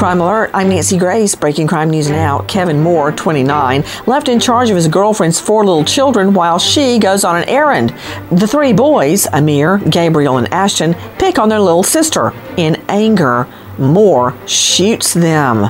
Crime Alert, I'm Nancy Grace. Breaking crime news now. Kevin Moore, 29, left in charge of his girlfriend's four little children while she goes on an errand. The three boys, Amir, Gabriel, and Ashton, pick on their little sister. In anger, Moore shoots them.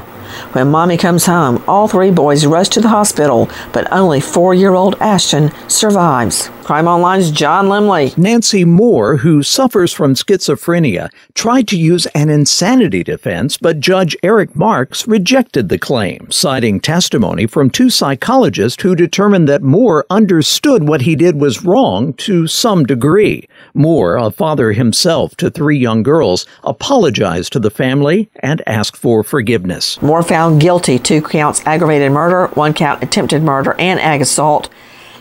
When mommy comes home, all three boys rush to the hospital, but only four year old Ashton survives. Crime Online's John Limley. Nancy Moore, who suffers from schizophrenia, tried to use an insanity defense, but Judge Eric Marks rejected the claim, citing testimony from two psychologists who determined that Moore understood what he did was wrong to some degree. Moore, a father himself to three young girls, apologized to the family and asked for forgiveness. Moore found guilty two counts aggravated murder, one count attempted murder, and ag assault.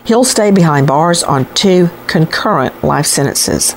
He'll stay behind bars on two concurrent life sentences.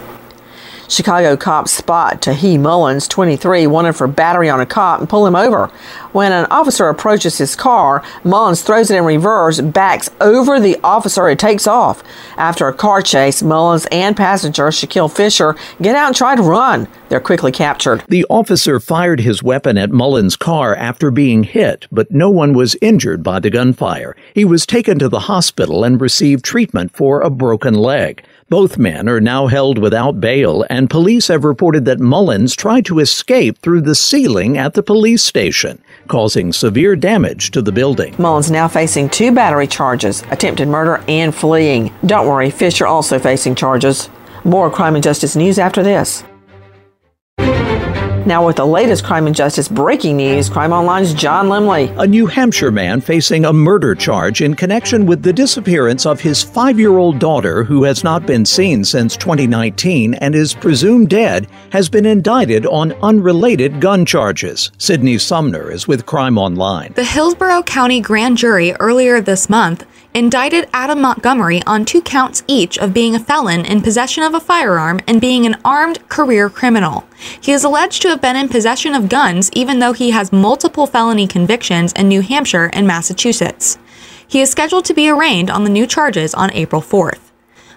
Chicago cops spot Tahi Mullins, 23, wanted for battery on a cop and pull him over. When an officer approaches his car, Mullins throws it in reverse, backs over the officer, and takes off. After a car chase, Mullins and passenger Shaquille Fisher get out and try to run. They're quickly captured. The officer fired his weapon at Mullins' car after being hit, but no one was injured by the gunfire. He was taken to the hospital and received treatment for a broken leg. Both men are now held without bail, and police have reported that Mullins tried to escape through the ceiling at the police station, causing severe damage to the building. Mullins now facing two battery charges, attempted murder and fleeing. Don't worry, Fisher also facing charges. More crime and justice news after this. Now, with the latest crime and justice breaking news, Crime Online's John Limley. A New Hampshire man facing a murder charge in connection with the disappearance of his five year old daughter, who has not been seen since 2019 and is presumed dead, has been indicted on unrelated gun charges. Sydney Sumner is with Crime Online. The Hillsborough County Grand Jury earlier this month indicted Adam Montgomery on two counts each of being a felon in possession of a firearm and being an armed career criminal. He is alleged to have been in possession of guns even though he has multiple felony convictions in New Hampshire and Massachusetts. He is scheduled to be arraigned on the new charges on April 4th.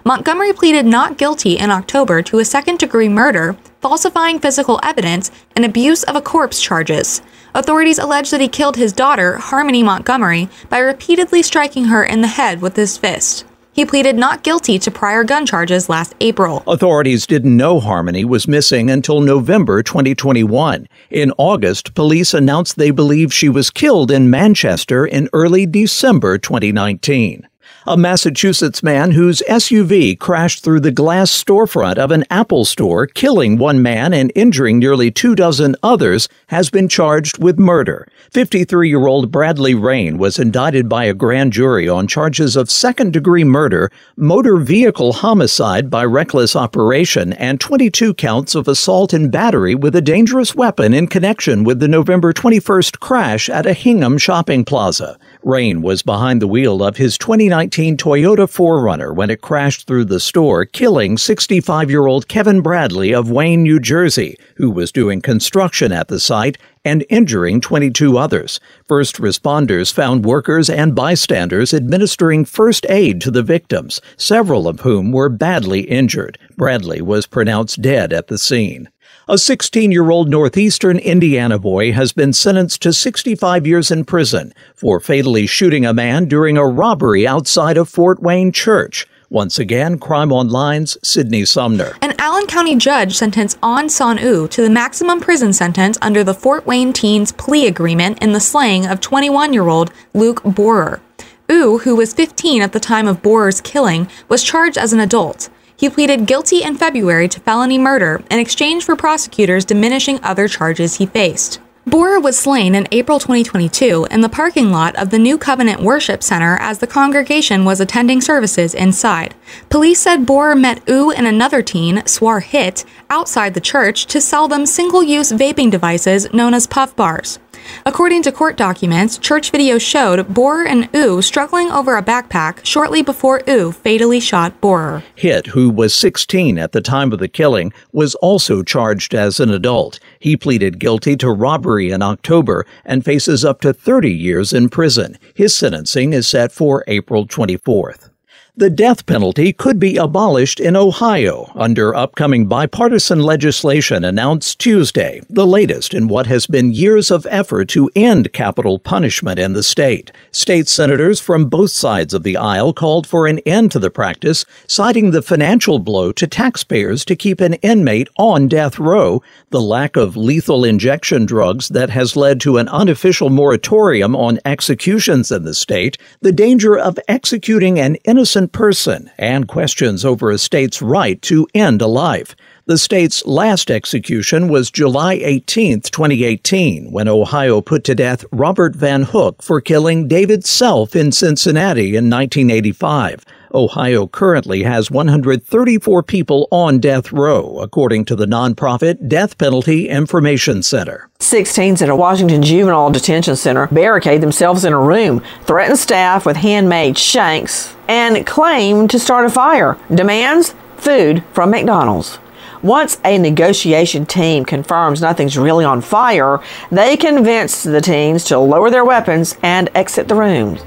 Montgomery pleaded not guilty in October to a second degree murder, falsifying physical evidence, and abuse of a corpse charges. Authorities allege that he killed his daughter, Harmony Montgomery, by repeatedly striking her in the head with his fist. He pleaded not guilty to prior gun charges last April. Authorities didn't know Harmony was missing until November 2021. In August, police announced they believe she was killed in Manchester in early December 2019 a Massachusetts man whose SUV crashed through the glass storefront of an Apple store, killing one man and injuring nearly two dozen others, has been charged with murder. 53 year old Bradley Rein was indicted by a grand jury on charges of second degree murder, motor vehicle homicide by reckless operation, and 22 counts of assault and battery with a dangerous weapon in connection with the November 21st crash at a Hingham shopping plaza. Rein was behind the wheel of his 2019 Toyota 4Runner when it crashed through the store, killing 65 year old Kevin Bradley of Wayne, New Jersey, who was doing construction at the site, and injuring 22 others. First responders found workers and bystanders administering first aid to the victims, several of whom were badly injured. Bradley was pronounced dead at the scene. A 16 year old Northeastern Indiana boy has been sentenced to 65 years in prison for fatally shooting a man during a robbery outside of Fort Wayne Church. Once again, Crime Online's Sydney Sumner. An Allen County judge sentenced An San U to the maximum prison sentence under the Fort Wayne teens plea agreement in the slaying of 21 year old Luke Borer. U, who was 15 at the time of Borer's killing, was charged as an adult. He pleaded guilty in February to felony murder in exchange for prosecutors diminishing other charges he faced. Borer was slain in April 2022 in the parking lot of the New Covenant Worship Center as the congregation was attending services inside. Police said Borer met U and another teen, Swar Hit, outside the church to sell them single use vaping devices known as puff bars. According to court documents, church video showed Borer and U struggling over a backpack shortly before U fatally shot Borer. Hit, who was 16 at the time of the killing, was also charged as an adult. He pleaded guilty to robbery in October and faces up to 30 years in prison. His sentencing is set for April 24th. The death penalty could be abolished in Ohio under upcoming bipartisan legislation announced Tuesday, the latest in what has been years of effort to end capital punishment in the state. State senators from both sides of the aisle called for an end to the practice, citing the financial blow to taxpayers to keep an inmate on death row, the lack of lethal injection drugs that has led to an unofficial moratorium on executions in the state, the danger of executing an innocent person and questions over a state's right to end a life. The state's last execution was July 18, 2018, when Ohio put to death Robert Van Hook for killing David Self in Cincinnati in 1985. Ohio currently has 134 people on death row, according to the nonprofit Death Penalty Information Center. 16s at a Washington Juvenile Detention Center barricade themselves in a room, threaten staff with handmade shanks, and claim to start a fire. Demands food from McDonald's. Once a negotiation team confirms nothing's really on fire, they convince the teens to lower their weapons and exit the room.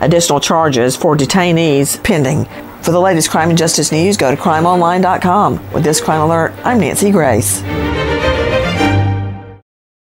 Additional charges for detainees pending. For the latest crime and justice news, go to crimeonline.com. With this crime alert, I'm Nancy Grace.